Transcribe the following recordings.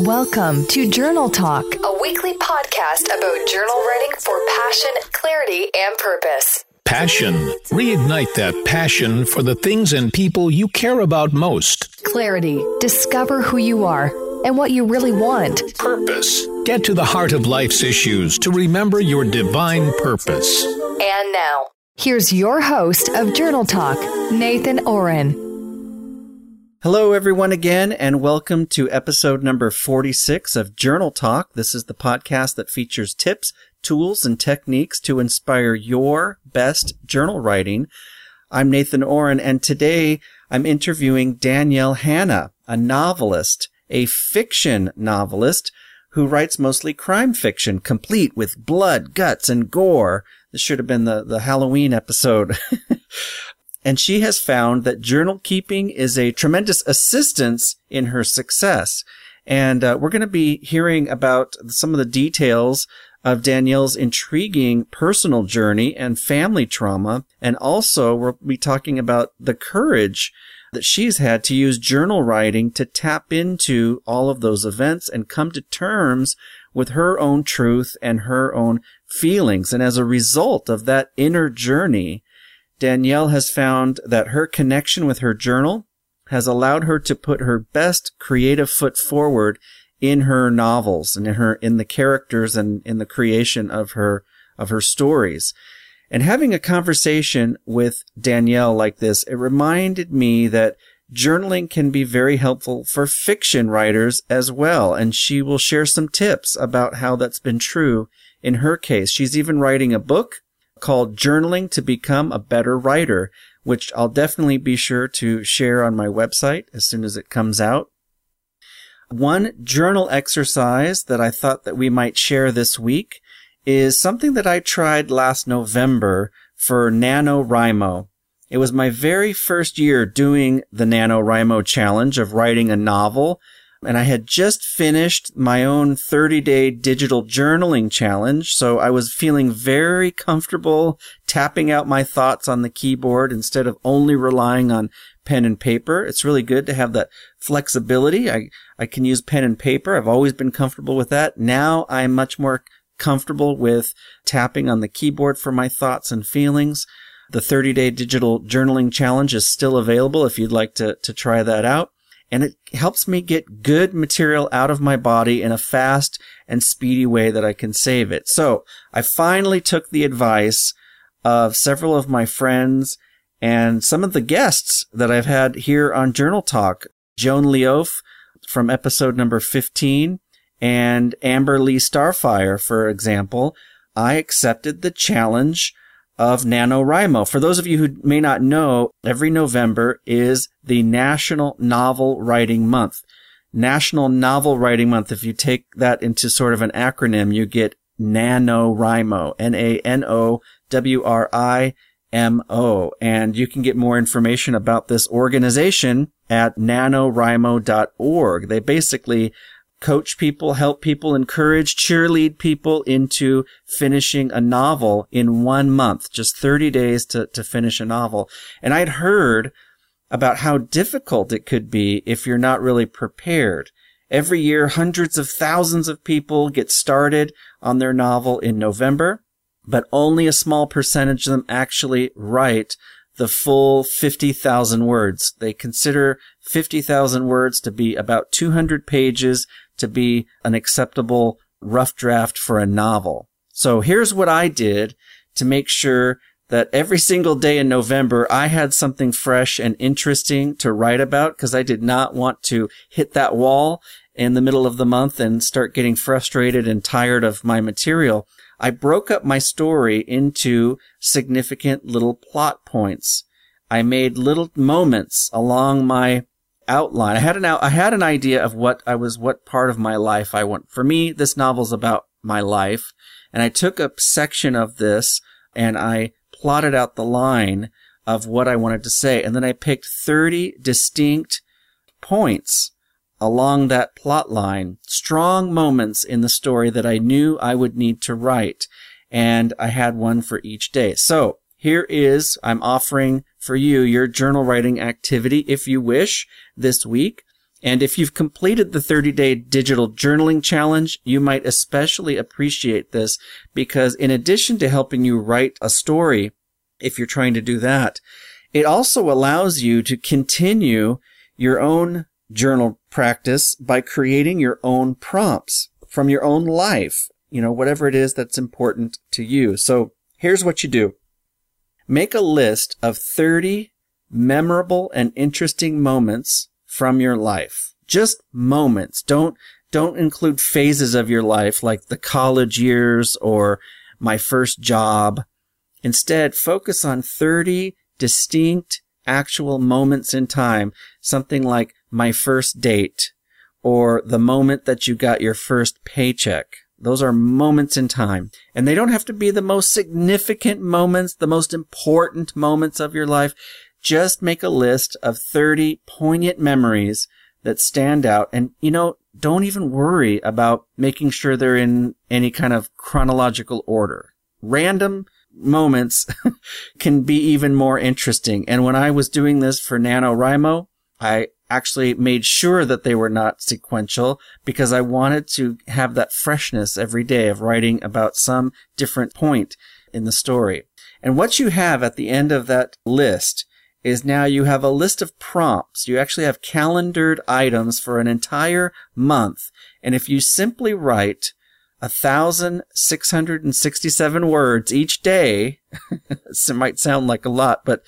Welcome to Journal Talk, a weekly podcast about journal writing for passion, clarity, and purpose. Passion. Reignite that passion for the things and people you care about most. Clarity. Discover who you are and what you really want. Purpose. Get to the heart of life's issues to remember your divine purpose. And now, here's your host of Journal Talk, Nathan Ohren. Hello, everyone, again, and welcome to episode number 46 of Journal Talk. This is the podcast that features tips, tools, and techniques to inspire your best journal writing. I'm Nathan Ohren, and today I'm interviewing Danielle Hanna, a novelist, a fiction novelist who writes mostly crime fiction, complete with blood, guts, and gore. This should have been the, the Halloween episode. And she has found that journal keeping is a tremendous assistance in her success. And uh, we're going to be hearing about some of the details of Danielle's intriguing personal journey and family trauma. And also we'll be talking about the courage that she's had to use journal writing to tap into all of those events and come to terms with her own truth and her own feelings. And as a result of that inner journey, Danielle has found that her connection with her journal has allowed her to put her best creative foot forward in her novels and in her in the characters and in the creation of her of her stories. And having a conversation with Danielle like this, it reminded me that journaling can be very helpful for fiction writers as well. And she will share some tips about how that's been true in her case. She's even writing a book called Journaling to Become a Better Writer, which I'll definitely be sure to share on my website as soon as it comes out. One journal exercise that I thought that we might share this week is something that I tried last November for NaNoWriMo. It was my very first year doing the NaNoWriMo challenge of writing a novel and I had just finished my own 30 day digital journaling challenge. So I was feeling very comfortable tapping out my thoughts on the keyboard instead of only relying on pen and paper. It's really good to have that flexibility. I, I can use pen and paper. I've always been comfortable with that. Now I'm much more comfortable with tapping on the keyboard for my thoughts and feelings. The 30 day digital journaling challenge is still available if you'd like to, to try that out and it helps me get good material out of my body in a fast and speedy way that I can save it. So I finally took the advice of several of my friends and some of the guests that I've had here on Journal Talk. Joan Leof from episode number 15 and Amber Lea Starfire, for example. I accepted the challenge of NaNoWriMo. For those of you who may not know, every November is the National Novel Writing Month. National Novel Writing Month, if you take that into sort of an acronym, you get NaNoWriMo, N-A-N-O-W-R-I-M-O. And you can get more information about this organization at nanowrimo.org. They basically coach people, help people, encourage, cheerlead people into finishing a novel in one month, just 30 days to, to finish a novel. And I'd heard about how difficult it could be if you're not really prepared. Every year, hundreds of thousands of people get started on their novel in November, but only a small percentage of them actually write the full 50,000 words. They consider 50,000 words to be about 200 pages to be an acceptable rough draft for a novel. So here's what I did to make sure that every single day in November, I had something fresh and interesting to write about because I did not want to hit that wall in the middle of the month and start getting frustrated and tired of my material. I broke up my story into significant little plot points. I made little moments along my outline. I had an I had an idea of what I was, what part of my life I want. For me, this novel's about my life, and I took a section of this and I plotted out the line of what I wanted to say, and then I picked 30 distinct points along that plot line, strong moments in the story that I knew I would need to write, and I had one for each day. So here is, I'm offering for you your journal writing activity if you wish this week. And if you've completed the 30 day digital journaling challenge, you might especially appreciate this because in addition to helping you write a story, if you're trying to do that, it also allows you to continue your own journal practice by creating your own prompts from your own life, you know, whatever it is that's important to you. So here's what you do. Make a list of 30 memorable and interesting moments from your life. Just moments. Don't, don't include phases of your life like the college years or my first job. Instead, focus on 30 distinct actual moments in time. Something like my first date or the moment that you got your first paycheck. Those are moments in time. And they don't have to be the most significant moments, the most important moments of your life. Just make a list of 30 poignant memories that stand out. And, you know, don't even worry about making sure they're in any kind of chronological order. Random moments can be even more interesting. And when I was doing this for NaNoWriMo, I actually made sure that they were not sequential because I wanted to have that freshness every day of writing about some different point in the story. And what you have at the end of that list is now you have a list of prompts. You actually have calendared items for an entire month. And if you simply write a thousand six hundred and sixty-seven words each day, it might sound like a lot, but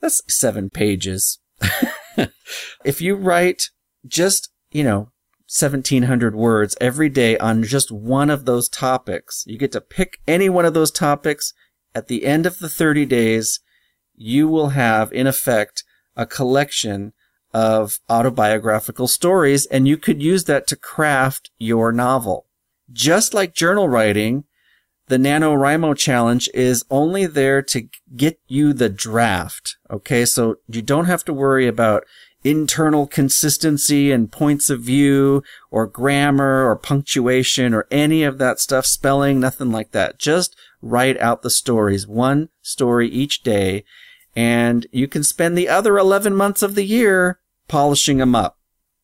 that's seven pages. if you write just, you know, 1700 words every day on just one of those topics, you get to pick any one of those topics at the end of the 30 days you will have, in effect, a collection of autobiographical stories, and you could use that to craft your novel. Just like journal writing, the NaNoWriMo challenge is only there to get you the draft. Okay. So you don't have to worry about internal consistency and points of view or grammar or punctuation or any of that stuff, spelling, nothing like that. Just write out the stories, one story each day and you can spend the other 11 months of the year polishing them up.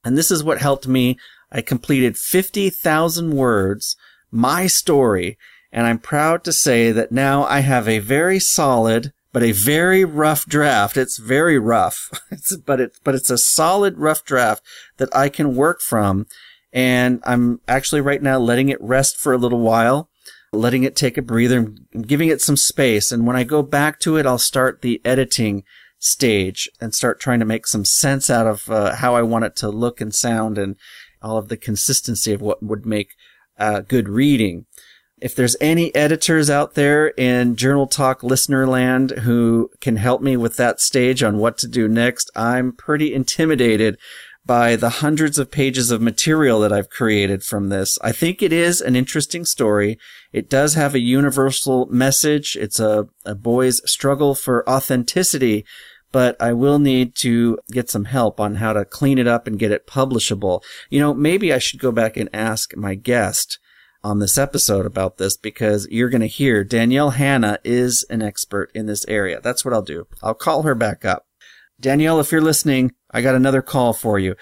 And this is what helped me. I completed 50,000 words, my story, and I'm proud to say that now I have a very solid, but a very rough draft. It's very rough, it's, but it's, but it's a solid rough draft that I can work from. And I'm actually right now letting it rest for a little while letting it take a breather, giving it some space. And when I go back to it, I'll start the editing stage and start trying to make some sense out of uh, how I want it to look and sound and all of the consistency of what would make uh, good reading. If there's any editors out there in Journal Talk listener land who can help me with that stage on what to do next, I'm pretty intimidated by the hundreds of pages of material that I've created from this. I think it is an interesting story. It does have a universal message. It's a, a boy's struggle for authenticity, but I will need to get some help on how to clean it up and get it publishable. You know, maybe I should go back and ask my guest on this episode about this because you're going to hear Danielle Hanna is an expert in this area. That's what I'll do. I'll call her back up. Danielle, if you're listening, I got another call for you.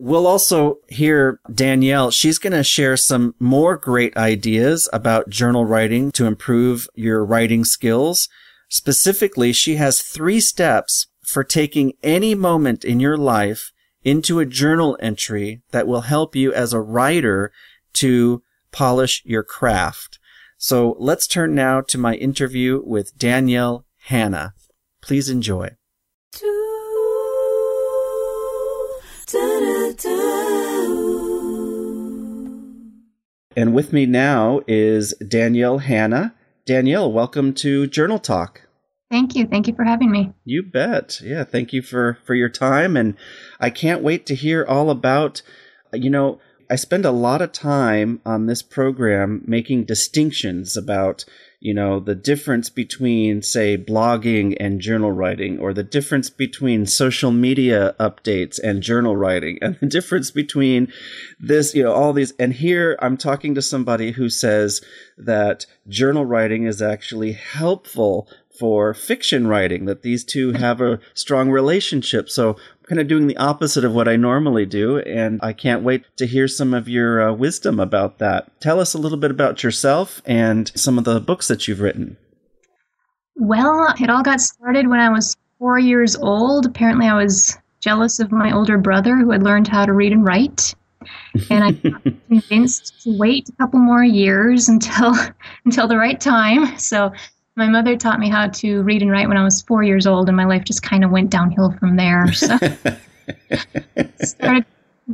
We'll also hear Danielle. She's going to share some more great ideas about journal writing to improve your writing skills. Specifically, she has three steps for taking any moment in your life into a journal entry that will help you as a writer to polish your craft. So let's turn now to my interview with Danielle Hanna. Please enjoy. And with me now is Danielle Hanna. Danielle, welcome to Journal Talk. Thank you. Thank you for having me. You bet. Yeah, thank you for for your time and I can't wait to hear all about you know, I spend a lot of time on this program making distinctions about you know, the difference between, say, blogging and journal writing, or the difference between social media updates and journal writing, and the difference between this, you know, all these. And here I'm talking to somebody who says that journal writing is actually helpful for fiction writing, that these two have a strong relationship. So I'm kind of doing the opposite of what I normally do, and I can't wait to hear some of your uh, wisdom about that. Tell us a little bit about yourself and some of the books that you've written. Well, it all got started when I was four years old. Apparently, I was jealous of my older brother who had learned how to read and write. and I convinced to wait a couple more years until until the right time. So my mother taught me how to read and write when I was four years old, and my life just kind of went downhill from there. So started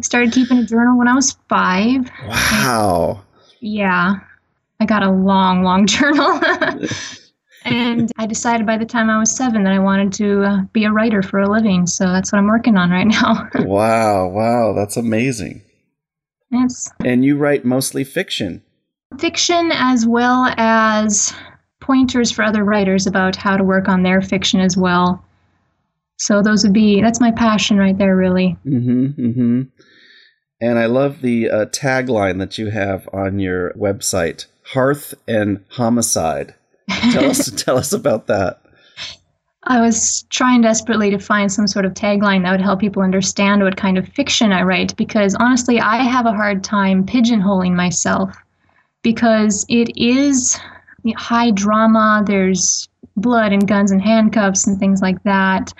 started keeping a journal when I was five. Wow. And, yeah, I got a long, long journal. and I decided by the time I was seven that I wanted to uh, be a writer for a living. So that's what I'm working on right now. wow, wow, that's amazing. Yes. And you write mostly fiction. Fiction as well as pointers for other writers about how to work on their fiction as well. So those would be that's my passion right there, really. Mm-hmm. Mm-hmm. And I love the uh, tagline that you have on your website: "Hearth and Homicide." Tell us, tell us about that. I was trying desperately to find some sort of tagline that would help people understand what kind of fiction I write because honestly, I have a hard time pigeonholing myself because it is high drama, there's blood and guns and handcuffs and things like that.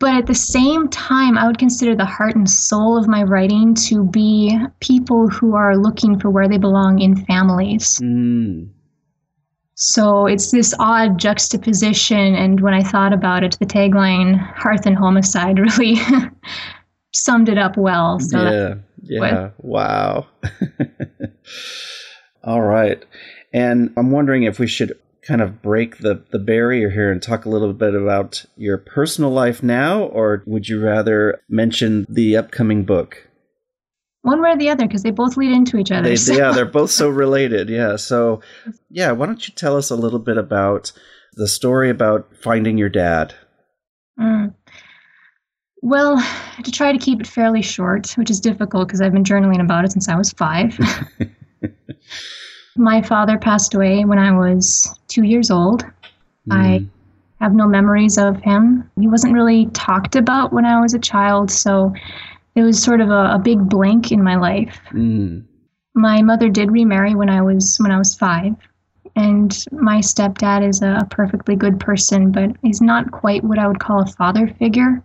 But at the same time, I would consider the heart and soul of my writing to be people who are looking for where they belong in families. Mm. So it's this odd juxtaposition. And when I thought about it, the tagline, Hearth and Homicide, really summed it up well. So yeah. Yeah. Wow. All right. And I'm wondering if we should kind of break the, the barrier here and talk a little bit about your personal life now, or would you rather mention the upcoming book? One way or the other, because they both lead into each other. They, so. Yeah, they're both so related. Yeah. So, yeah, why don't you tell us a little bit about the story about finding your dad? Mm. Well, to try to keep it fairly short, which is difficult because I've been journaling about it since I was five. My father passed away when I was two years old. Mm. I have no memories of him. He wasn't really talked about when I was a child, so it was sort of a, a big blank in my life. Mm. My mother did remarry when I was when I was five, and my stepdad is a, a perfectly good person, but he's not quite what I would call a father figure.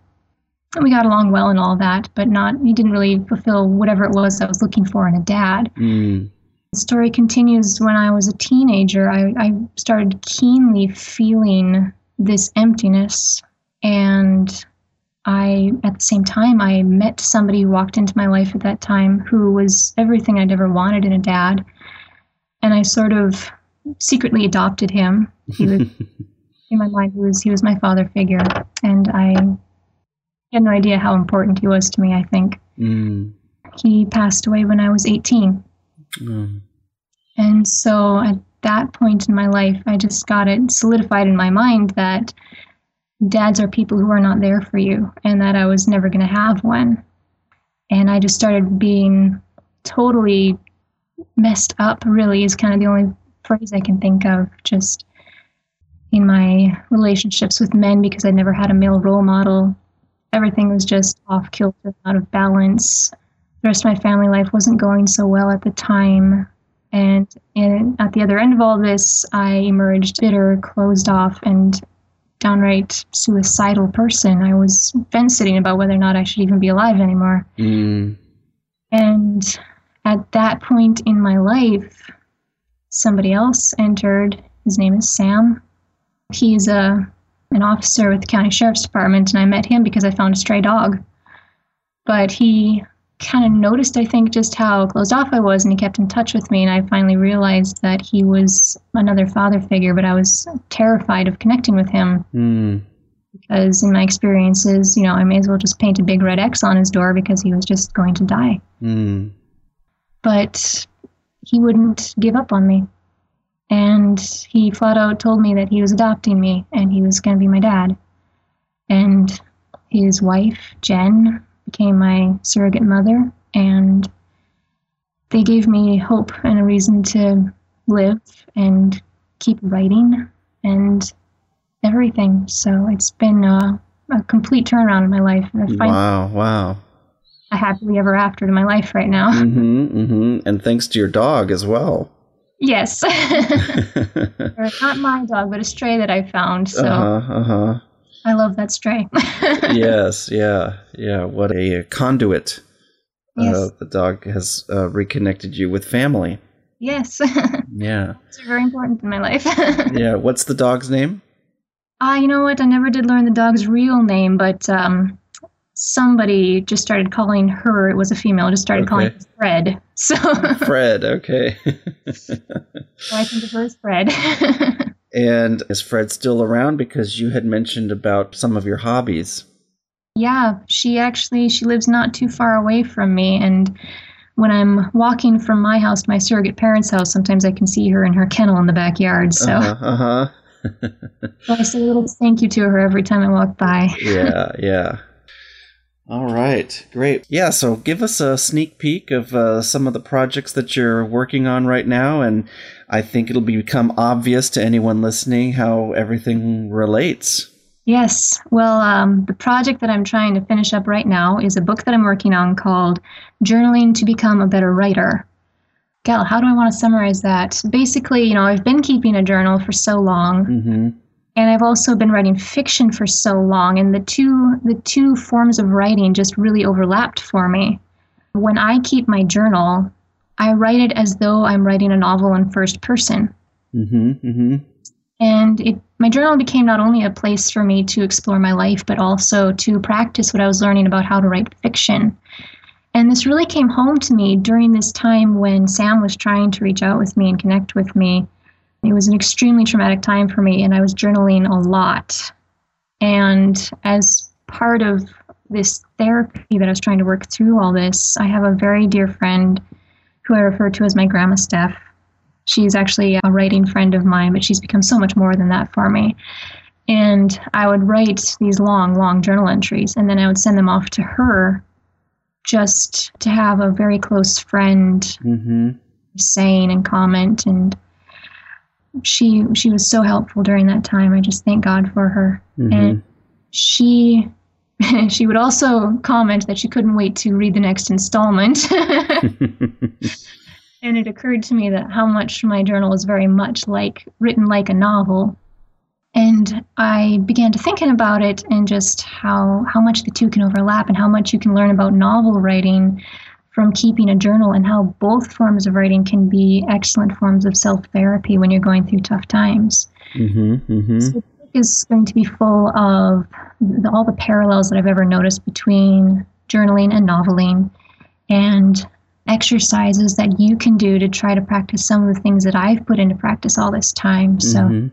We got along well and all that, but not he didn't really fulfill whatever it was I was looking for in a dad. Mm. The story continues when I was a teenager. I, I started keenly feeling this emptiness. And I, at the same time, I met somebody who walked into my life at that time who was everything I'd ever wanted in a dad. And I sort of secretly adopted him. He was, in my mind, he was, he was my father figure. And I had no idea how important he was to me, I think. Mm. He passed away when I was 18. Mm. And so at that point in my life, I just got it solidified in my mind that dads are people who are not there for you and that I was never going to have one. And I just started being totally messed up, really, is kind of the only phrase I can think of. Just in my relationships with men because I never had a male role model. Everything was just off kilter, out of balance the rest of my family life wasn't going so well at the time. And in, at the other end of all this, I emerged bitter, closed off, and downright suicidal person. I was fence sitting about whether or not I should even be alive anymore. Mm. And at that point in my life, somebody else entered. His name is Sam. He's a an officer with the county sheriff's department, and I met him because I found a stray dog. But he kind of noticed, I think, just how closed off I was, and he kept in touch with me. And I finally realized that he was another father figure, but I was terrified of connecting with him. Mm. Because in my experiences, you know, I may as well just paint a big red X on his door because he was just going to die. Mm. But he wouldn't give up on me. And he flat out told me that he was adopting me and he was going to be my dad. And his wife, Jen, became my surrogate mother, and they gave me hope and a reason to live and keep writing. And everything. So it's been uh, a complete turnaround in my life. Wow, wow. a happily ever after in my life right now. Mm-hmm, mm-hmm. And thanks to your dog as well. Yes. Not my dog, but a stray that I found. So uh-huh, uh-huh. I love that stray. yes, yeah, yeah. What a conduit. Yes. Uh, the dog has uh, reconnected you with family. yes. Yeah, It's very important in my life. yeah. What's the dog's name? Ah, you know what? I never did learn the dog's real name, but um, somebody just started calling her. It was a female. Just started calling Okay. her Fred. So, Fred. Okay. so I think of her as Fred. And is Fred still around? Because you had mentioned about some of your hobbies. yeah, she actually she lives not too far away from me, and when I'm walking from my house to my surrogate parents' house, sometimes I can see her in her kennel in the backyard. So, Uh-huh, uh-huh. so I say a little thank you to her every time I walk by. yeah, yeah. All right, great. Yeah, so give us a sneak peek of uh, some of the projects that you're working on right now, and I think it'll become obvious to anyone listening how everything relates. Yes. Well, um, the project that I'm trying to finish up right now is a book that I'm working on called Journaling to Become a Better Writer. Gal, how do I want to summarize that? Basically, you know, I've been keeping a journal for so long, Mm-hmm. And I've also been writing fiction for so long, and the two the two forms of writing just really overlapped for me. When I keep my journal, I write it as though I'm writing a novel in first person. Mm-hmm. Mm-hmm. And it, my journal became not only a place for me to explore my life, but also to practice what I was learning about how to write fiction. And this really came home to me during this time when Sam was trying to reach out with me and connect with me. It was an extremely traumatic time for me, and I was journaling a lot. And as part of this therapy that I was trying to work through all this, I have a very dear friend who I refer to as my grandma Steph. She's actually a writing friend of mine, but she's become so much more than that for me. And I would write these long, long journal entries, and then I would send them off to her just to have a very close friend Mm-hmm. saying and comment. And she she was so helpful during that time. I just thank God for her. Mm-hmm. And she she would also comment that she couldn't wait to read the next installment. and it occurred to me that how much my journal is very much like written like a novel and i began to thinking about it and just how how much the two can overlap and how much you can learn about novel writing from keeping a journal and how both forms of writing can be excellent forms of self-therapy when you're going through tough times mm-hmm. Mm-hmm. so is going to be full of the, all the parallels that I've ever noticed between journaling and noveling, and exercises that you can do to try to practice some of the things that I've put into practice all this time. So Mhm.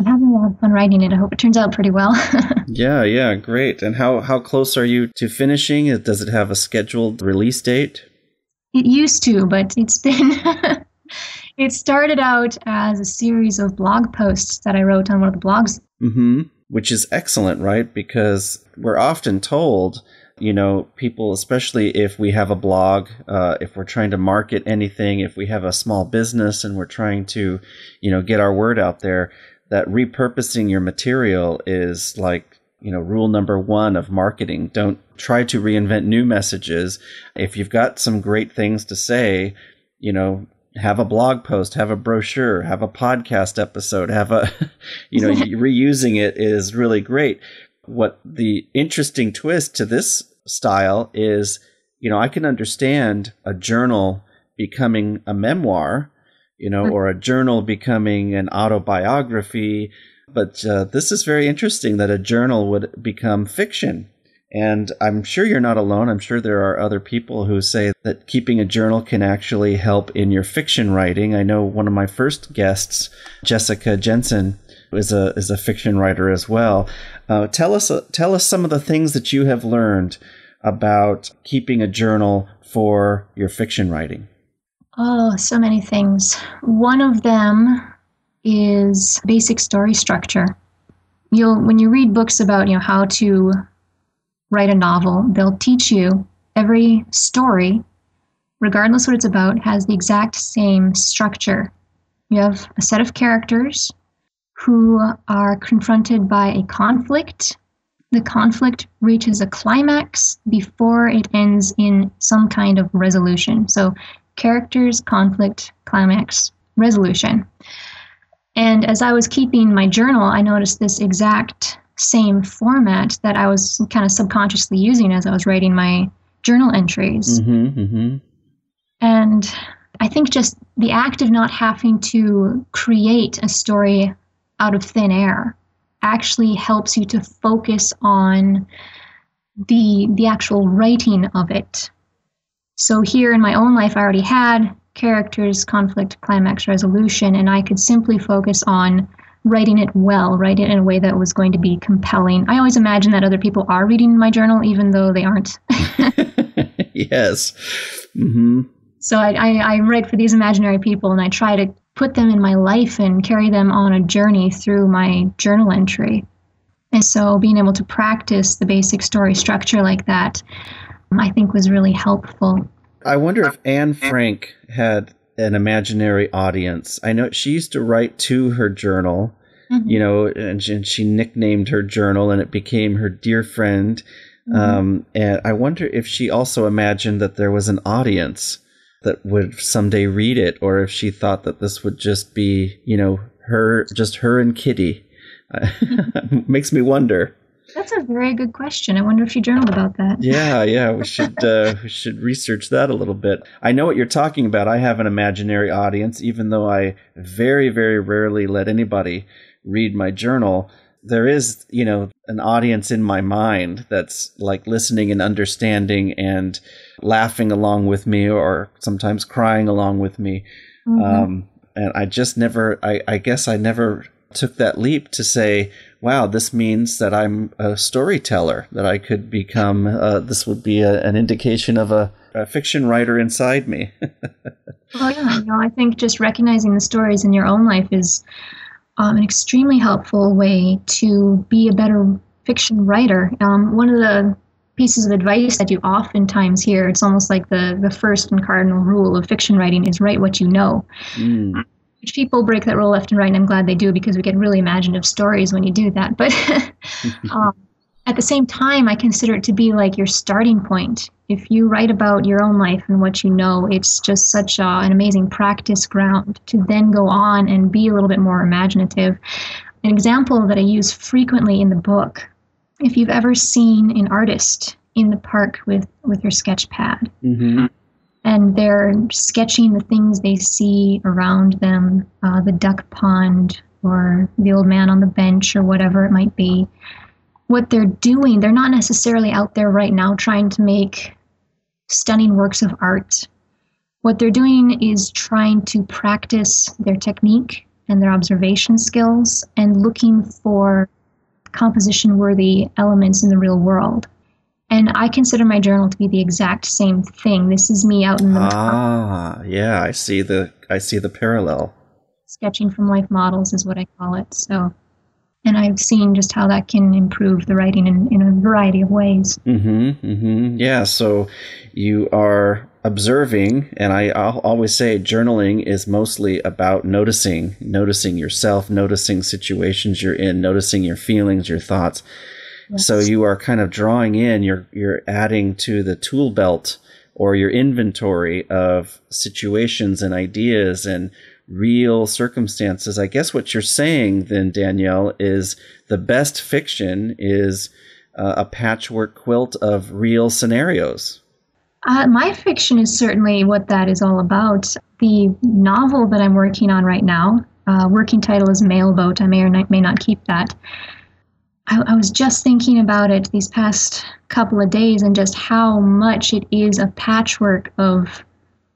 I'm having a lot of fun writing it. I hope it turns out pretty well. Yeah, yeah, great. And how how close are you to finishing? it? Does it have a scheduled release date? it used to, but it's been. it started out as a series of blog posts that I wrote on one of the blogs Mm-hmm. Which is excellent, right? Because we're often told, you know, people, especially if we have a blog, uh, if we're trying to market anything, if we have a small business and we're trying to, you know, get our word out there, that repurposing your material is like, you know, rule number one of marketing. Don't try to reinvent new messages. If you've got some great things to say, you know, have a blog post, have a brochure, have a podcast episode, have a, you know, reusing it is really great. What the interesting twist to this style is, you know, I can understand a journal becoming a memoir, you know, or a journal becoming an autobiography. But uh, this is very interesting that a journal would become fiction. And I'm sure you're not alone. I'm sure there are other people who say that keeping a journal can actually help in your fiction writing. I know one of my first guests, Jessica Jensen, is a is a fiction writer as well. Uh, tell us uh, tell us some of the things that you have learned about keeping a journal for your fiction writing. Oh, so many things. One of them is basic story structure. You'll when you read books about, you know, how to write a novel, they'll teach you every story, regardless what it's about, has the exact same structure. You have a set of characters who are confronted by a conflict. The conflict reaches a climax before it ends in some kind of resolution. So, characters, conflict, climax, resolution. And as I was keeping my journal, I noticed this exact same format that I was kind of subconsciously using as I was writing my journal entries. Mm-hmm, mm-hmm. And I think just the act of not having to create a story out of thin air actually helps you to focus on the the actual writing of it. So here in my own life I already had characters, conflict, climax, resolution, and I could simply focus on writing it well, write it in a way that was going to be compelling. I always imagine that other people are reading my journal, even though they aren't. yes. Mm-hmm. So I, I, I write for these imaginary people, and I try to put them in my life and carry them on a journey through my journal entry. And so being able to practice the basic story structure like that, I think was really helpful. I wonder if Anne Frank had an imaginary audience. I know she used to write to her journal, mm-hmm. you know, and she, and she, nicknamed her journal and it became her dear friend. Mm-hmm. Um, and I wonder if she also imagined that there was an audience that would someday read it, or if she thought that this would just be, you know, her, just her and Kitty. Makes me wonder. That's a very good question. I wonder if she journaled about that. Yeah, yeah, we should uh, we should research that a little bit. I know what you're talking about. I have an imaginary audience, even though I very very rarely let anybody read my journal. There is, you know, an audience in my mind that's like listening and understanding and laughing along with me, or sometimes crying along with me. Mm-hmm. Um, and I just never. I, I guess I never took that leap to say wow, this means that I'm a storyteller, that I could become, uh, this would be a, an indication of a, a, fiction writer inside me. well, yeah, you know, I think just recognizing the stories in your own life is um, an extremely helpful way to be a better fiction writer. Um, one of the pieces of advice that you oftentimes hear, it's almost like the, the first and cardinal rule of fiction writing is write what you know. Mm which people break that rule left and right, and I'm glad they do because we get really imaginative stories when you do that. But um, at the same time, I consider it to be like your starting point. If you write about your own life and what you know, it's just such a, an amazing practice ground to then go on and be a little bit more imaginative. An example that I use frequently in the book if you've ever seen an artist in the park with, with your sketch pad. Mm-hmm and they're sketching the things they see around them uh, the duck pond or the old man on the bench or whatever it might be. What they're doing they're not necessarily out there right now trying to make stunning works of art. What they're doing is trying to practice their technique and their observation skills and looking for composition worthy elements in the real world and I consider my journal to be the exact same thing. This is me out in the ah, yeah. I see the I see the parallel. Sketching from life models is what I call it. So, and I've seen just how that can improve the writing in, in a variety of ways. Mm-hmm. Mm-hmm. Yeah. So, you are observing, and I I'll always say journaling is mostly about noticing, noticing yourself, noticing situations you're in, noticing your feelings, your thoughts so you are kind of drawing in, you're you're adding to the tool belt or your inventory of situations and ideas and real circumstances. I guess what you're saying then, Danielle, is the best fiction is uh, a patchwork quilt of real scenarios. Uh, my fiction is certainly what that is all about. The novel that I'm working on right now, uh, working title is Mailboat. I may or may not keep that. I, I was just thinking about it these past couple of days and just how much it is a patchwork of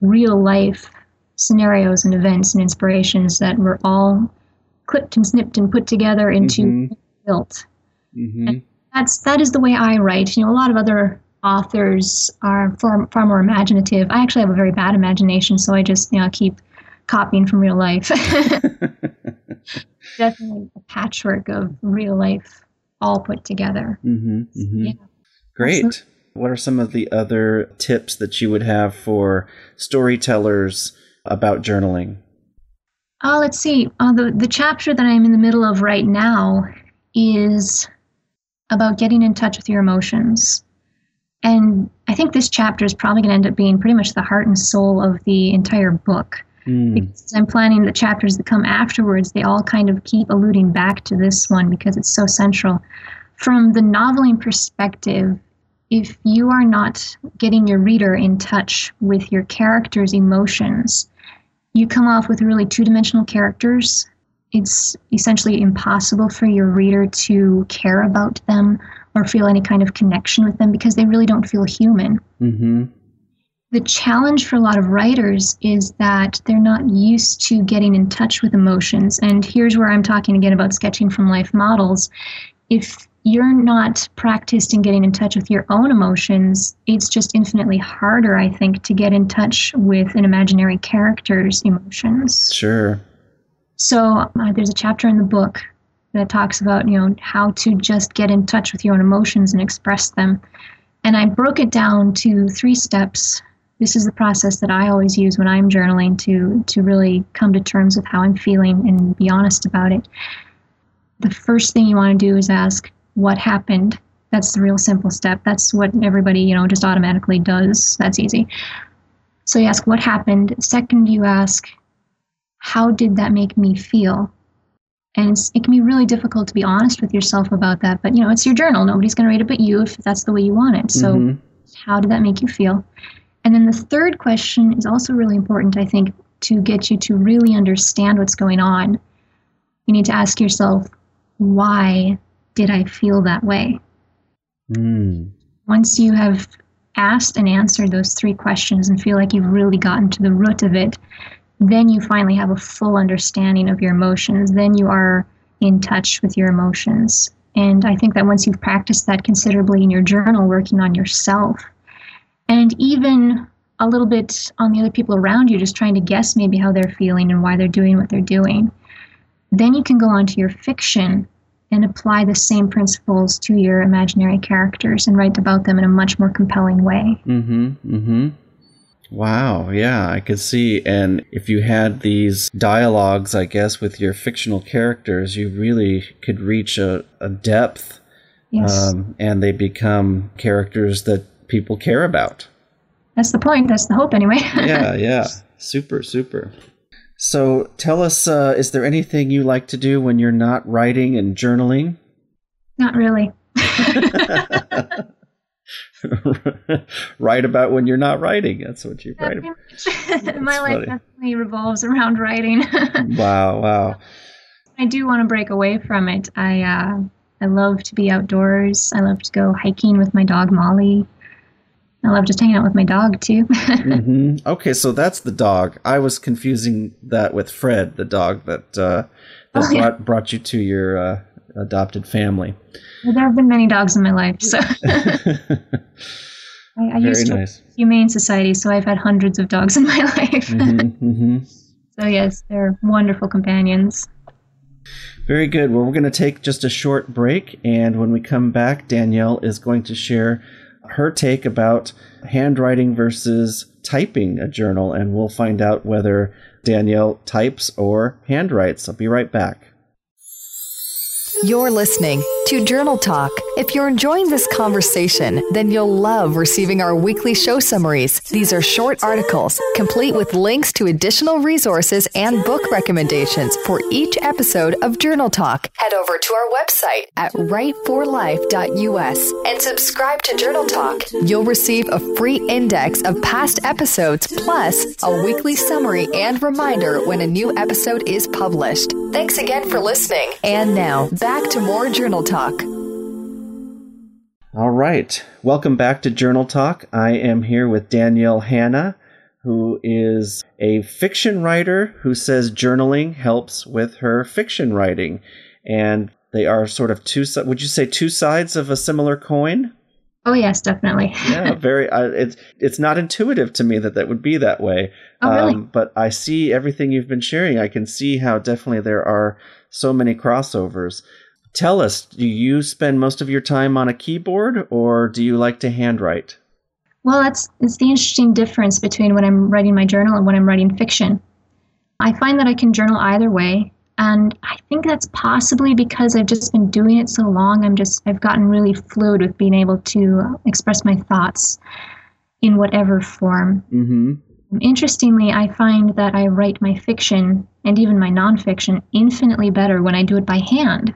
real life scenarios and events and inspirations that were all clipped and snipped and put together into mm-hmm. built. Mm-hmm. that's that is the way I write. You know, a lot of other authors are far, far more imaginative. I actually have a very bad imagination, so I just you know keep copying from real life. Definitely a patchwork of real life all put together. Mm-hmm, mm-hmm. Yeah. Great. What are some of the other tips that you would have for storytellers about journaling? Oh, let's see. Uh, the the chapter that I'm in the middle of right now is about getting in touch with your emotions. And I think this chapter is probably going to end up being pretty much the heart and soul of the entire book. Mm. Because I'm planning the chapters that come afterwards, they all kind of keep alluding back to this one because it's so central. From the noveling perspective, if you are not getting your reader in touch with your character's emotions, you come off with really two dimensional characters. It's essentially impossible for your reader to care about them or feel any kind of connection with them because they really don't feel human. Mm-hmm. The challenge for a lot of writers is that they're not used to getting in touch with emotions. And here's where I'm talking again about sketching from life models. If you're not practiced in getting in touch with your own emotions, it's just infinitely harder, I think, to get in touch with an imaginary character's emotions. Sure. So uh, there's a chapter in the book that talks about, you know, how to just get in touch with your own emotions and express them. And I broke it down to three steps. This is the process that I always use when I'm journaling to to really come to terms with how I'm feeling and be honest about it. The first thing you want to do is ask what happened. That's the real simple step. That's what everybody, you know, just automatically does. That's easy. So you ask what happened. Second, you ask how did that make me feel? And it's, it can be really difficult to be honest with yourself about that. But, you know, it's your journal. Nobody's going to read it but you if that's the way you want it. So, Mhm. how did that make you feel? And then the third question is also really important, I think, to get you to really understand what's going on. You need to ask yourself, why did I feel that way? Mm. Once you have asked and answered those three questions and feel like you've really gotten to the root of it, then you finally have a full understanding of your emotions. Then you are in touch with your emotions. And I think that once you've practiced that considerably in your journal, working on yourself, and even a little bit on the other people around you, just trying to guess maybe how they're feeling and why they're doing what they're doing, then you can go on to your fiction and apply the same principles to your imaginary characters and write about them in a much more compelling way. Mm-hmm. Mm-hmm. Wow. Yeah, I could see. And if you had these dialogues, I guess, with your fictional characters, you really could reach a, a depth, Yes, um, and they become characters that people care about. that's the point. That's the hope, anyway. yeah, yeah. Super, super. So tell us, uh, is there anything you like to do when you're not writing and journaling? Not really. write about when you're not writing. That's what you write about. My life funny. definitely revolves around writing. Wow, wow. I do want to break away from it. I uh, I love to be outdoors. I love to go hiking with my dog Molly. I love just hanging out with my dog too. hmm Okay, so that's the dog. I was confusing that with Fred, the dog that uh, that Oh, yeah. brought brought you to your uh, adopted family. Well, there have been many dogs in my life, so I, I used to nice. humane society, so I've had hundreds of dogs in my life. hmm hmm so yes, they're wonderful companions. Very good. Well, we're going to take just a short break, and when we come back, Danielle is going to share her take about handwriting versus typing a journal, and we'll find out whether Danielle types or handwrites. I'll be right back. You're listening to Journal Talk. If you're enjoying this conversation, then you'll love receiving our weekly show summaries. These are short articles, complete with links to additional resources and book recommendations for each episode of Journal Talk Head over to our website at writeforlife.us. and subscribe to Journal Talk. You'll receive a free index of past episodes plus a weekly summary and reminder when a new episode is published. Thanks again for listening. And now, back to more Journal Talk. All right. Welcome back to Journal Talk. I am here with Danielle Hanna, who is a fiction writer who says journaling helps with her fiction writing. And they are sort of two, would you say two sides of a similar coin? Oh yes, definitely. yeah, very. Uh, it's it's not intuitive to me that that would be that way. Um, Oh, really? but I see everything you've been sharing. I can see how definitely there are so many crossovers. Tell us, do you spend most of your time on a keyboard, or do you like to handwrite? Well, that's it's the interesting difference between when I'm writing my journal and when I'm writing fiction. I find that I can journal either way. And I think that's possibly because I've just been doing it so long. I'm just, I've gotten really fluid with being able to express my thoughts in whatever form. Mm-hmm. Interestingly, I find that I write my fiction and even my nonfiction infinitely better when I do it by hand.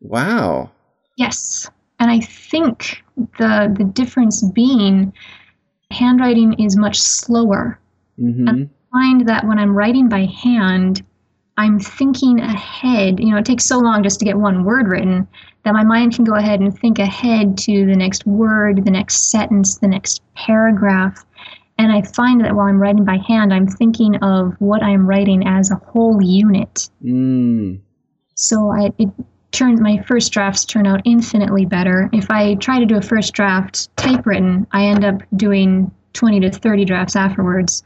Wow. Yes. And I think the the difference being handwriting is much slower. Mm-hmm. And I find that when I'm writing by hand, I'm thinking ahead. You know, it takes so long just to get one word written that my mind can go ahead and think ahead to the next word, the next sentence, the next paragraph. And I find that while I'm writing by hand, I'm thinking of what I'm writing as a whole unit. Mm. So I, it turns my first drafts turn out infinitely better. If I try to do a first draft typewritten, I end up doing 20 to 30 drafts afterwards.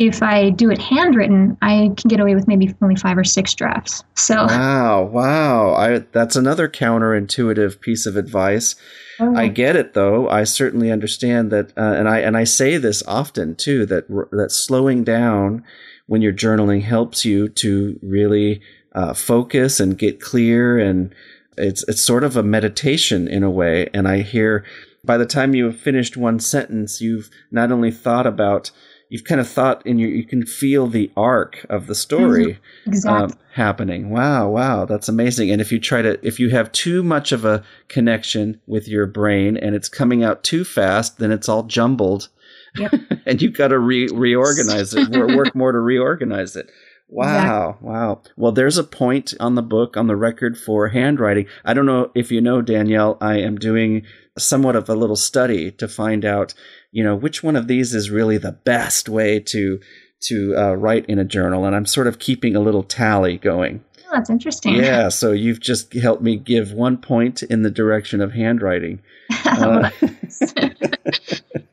If I do it handwritten, I can get away with maybe only five or six drafts. So Wow, wow. I that's another counterintuitive piece of advice. Oh. I get it though. I certainly understand that, uh, and I and I say this often too that that slowing down when you're journaling helps you to really uh, focus and get clear, and it's it's sort of a meditation in a way. And I hear by the time you have finished one sentence, you've not only thought about you've kind of thought and you you can feel the arc of the story exactly. um, happening. Wow, wow, that's amazing. And if you try to, if you have too much of a connection with your brain and it's coming out too fast, then it's all jumbled, Yep. and you've got to re- reorganize it, or work more to reorganize it. Wow, wow. Well, there's a point on the book, on the record for handwriting. I don't know if you know, Danielle, I am doing somewhat of a little study to find out, you know, which one of these is really the best way to to uh, write in a journal, and I'm sort of keeping a little tally going. That's interesting. Yeah, so you've just helped me give one point in the direction of handwriting. Uh,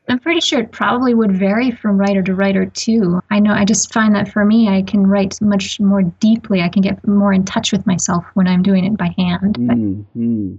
I'm pretty sure it probably would vary from writer to writer too. I know I just find that for me, I can write much more deeply. I can get more in touch with myself when I'm doing it by hand. But hmm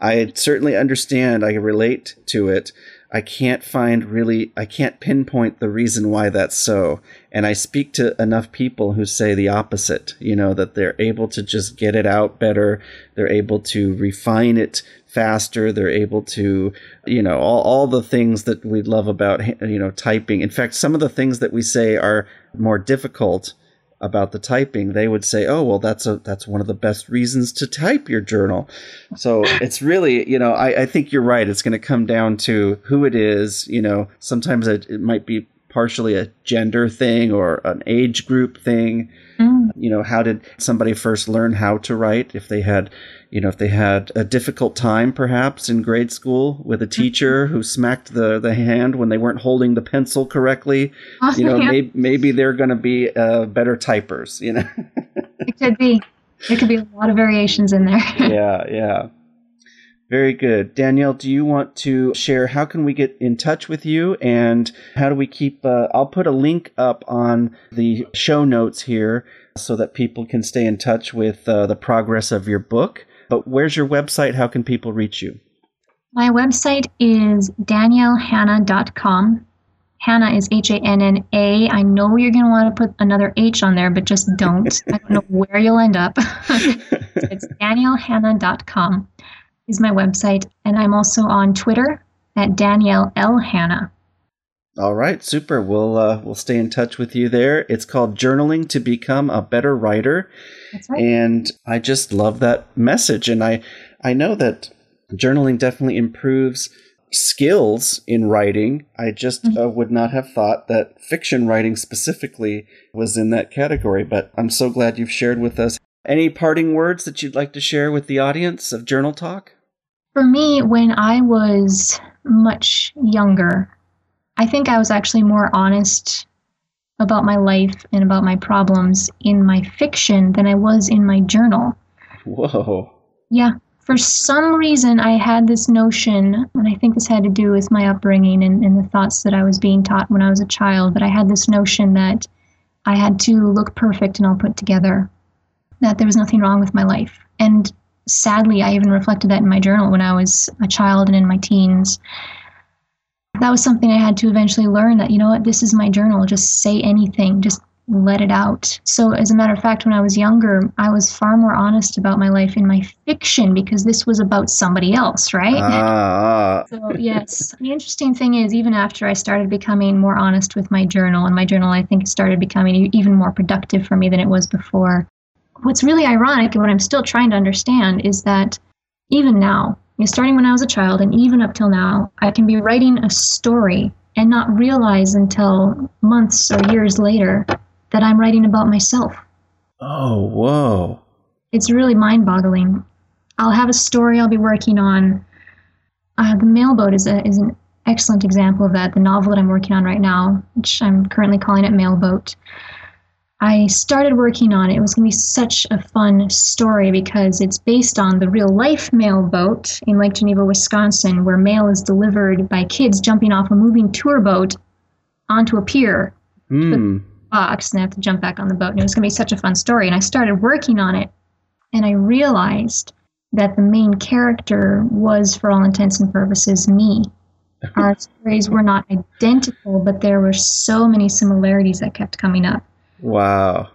I certainly understand. I relate to it. I can't find really, I can't pinpoint the reason why that's so. And I speak to enough people who say the opposite, you know, that they're able to just get it out better. They're able to refine it faster. They're able to, you know, all, all the things that we love about, you know, typing. In fact, some of the things that we say are more difficult about the typing, they would say, "Oh, well, that's a that's one of the best reasons to type your journal." So it's really, you know, I, I think you're right. It's going to come down to who it is. You know, sometimes it, it might be partially a gender thing or an age group thing. Mm. You know, how did somebody first learn how to write? If they had, you know, if they had a difficult time perhaps in grade school with a teacher who smacked the, the hand when they weren't holding the pencil correctly, you know, Yeah. maybe, maybe they're going to be uh, better typers, you know? it could be. There could be a lot of variations in there. yeah, yeah. Very good. Danielle, do you want to share how can we get in touch with you and how do we keep uh, I'll put a link up on the show notes here so that people can stay in touch with uh, the progress of your book. But where's your website? How can people reach you? My website is daniellehanna.com. Hanna is H A N N A. I know you're going to want to put another H on there, but just don't. I don't know where you'll end up. it's daniellehanna.com is my website. And I'm also on Twitter at Danielle L. Hanna. All right, super. We'll uh, we'll stay in touch with you there. It's called Journaling to Become a Better Writer. That's right. and I just love that message. And I I know that journaling definitely improves skills in writing. I just uh, would not have thought that fiction writing specifically was in that category. But I'm so glad you've shared with us. Any parting words that you'd like to share with the audience of Journal Talk? For me, when I was much younger, I think I was actually more honest about my life and about my problems in my fiction than I was in my journal. Whoa. Yeah, for some reason, I had this notion, and I think this had to do with my upbringing and, and the thoughts that I was being taught when I was a child, but I had this notion that I had to look perfect and all put together, that there was nothing wrong with my life. And sadly, I even reflected that in my journal when I was a child and in my teens. That was something I had to eventually learn that, you know what, this is my journal. Just say anything. Just let it out. So, as a matter of fact, when I was younger, I was far more honest about my life in my fiction because this was about somebody else, right? Ah, So, yes. The interesting thing is, even after I started becoming more honest with my journal, and my journal, I think, started becoming even more productive for me than it was before. What's really ironic and what I'm still trying to understand is that even now, you know, starting when I was a child and even up till now, I can be writing a story and not realize until months or years later that I'm writing about myself. oh, whoa. It's really mind boggling. I'll have a story I'll be working on. Uh, the Mailboat is, a, is an excellent example of that. The novel that I'm working on right now, which I'm currently calling it Mailboat. I started working on it. It was going to be such a fun story because it's based on the real life mailboat in Lake Geneva, Wisconsin, where mail is delivered by kids jumping off a moving tour boat onto a pier Hmm. box and they have to jump back on the boat. And it was going to be such a fun story. And I started working on it, and I realized that the main character was, for all intents and purposes, me. Our stories were not identical, but there were so many similarities that kept coming up. Wow.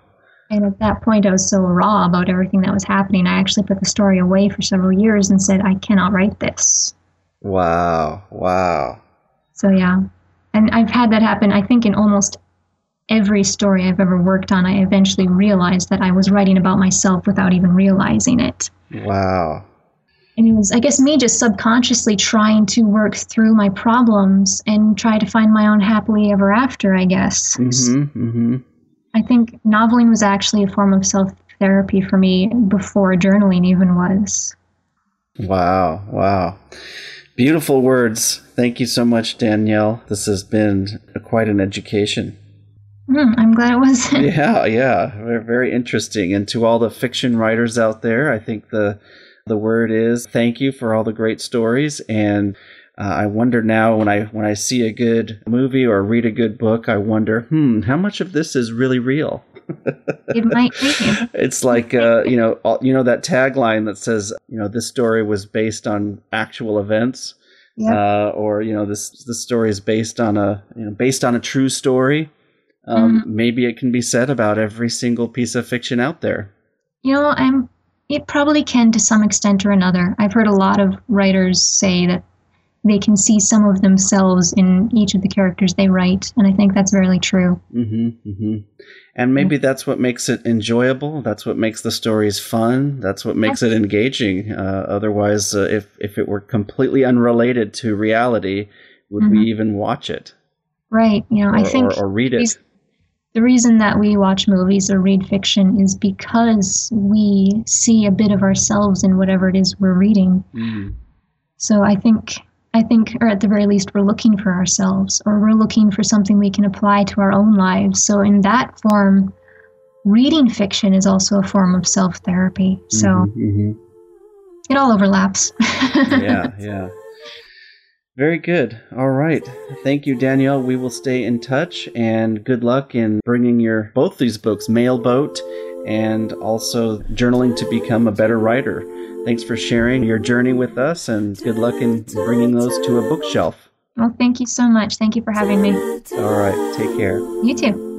And at that point, I was so raw about everything that was happening. I actually put the story away for several years and said, I cannot write this. Wow. Wow. So, yeah. And I've had that happen, I think, in almost every story I've ever worked on. I eventually realized that I was writing about myself without even realizing it. Wow. And it was, I guess, me just subconsciously trying to work through my problems and try to find my own happily ever after, I guess. Mm-hmm. Mm-hmm. I think noveling was actually a form of self therapy for me before journaling even was. Wow. Wow. Beautiful words. Thank you so much, Danielle. This has been quite an education. Hmm, I'm glad it was. yeah, yeah, very, very interesting. And to all the fiction writers out there, I think the the word is thank you for all the great stories. And uh, I wonder now when I when I see a good movie or read a good book, I wonder, hmm, how much of this is really real? it might be. It's like uh, you know, all, you know that tagline that says, you know, this story was based on actual events, Yep. uh, or you know, this this story is based on a you know based on a true story. Um, Maybe it can be said about every single piece of fiction out there. You know, I'm. It probably can to some extent or another. I've heard a lot of writers say that they can see some of themselves in each of the characters they write, and I think that's very true. Mm-hmm, mm-hmm. And maybe that's what makes it enjoyable. That's what makes the stories fun. That's what makes it engaging. Uh, otherwise, uh, if if it were completely unrelated to reality, would we even watch it Right. You know, or, I think or, or read it? the reason that we watch movies or read fiction is because we see a bit of ourselves in whatever it is we're reading. Mm. So I think I think or at the very least we're looking for ourselves or we're looking for something we can apply to our own lives. So in that form reading fiction is also a form of self-therapy. So Mhm, it all overlaps. yeah, yeah. Very good. All right. Thank you, Danielle. We will stay in touch and good luck in bringing your both these books, Mailboat and also Journaling to Become a Better Writer. Thanks for sharing your journey with us and good luck in bringing those to a bookshelf. well, thank you so much. Thank you for having me. All right. Take care. You too.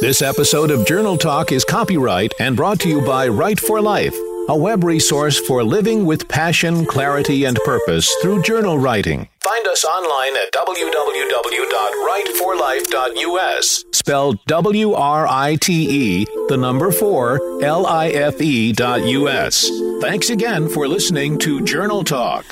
This episode of Journal Talk is copyright and brought to you by Write for Life, a web resource for living with passion, clarity, and purpose through journal writing. Find us online at www.writeforlife.us, spelled W R I T E, the number 4, L I F E dot US. Thanks again for listening to Journal Talk.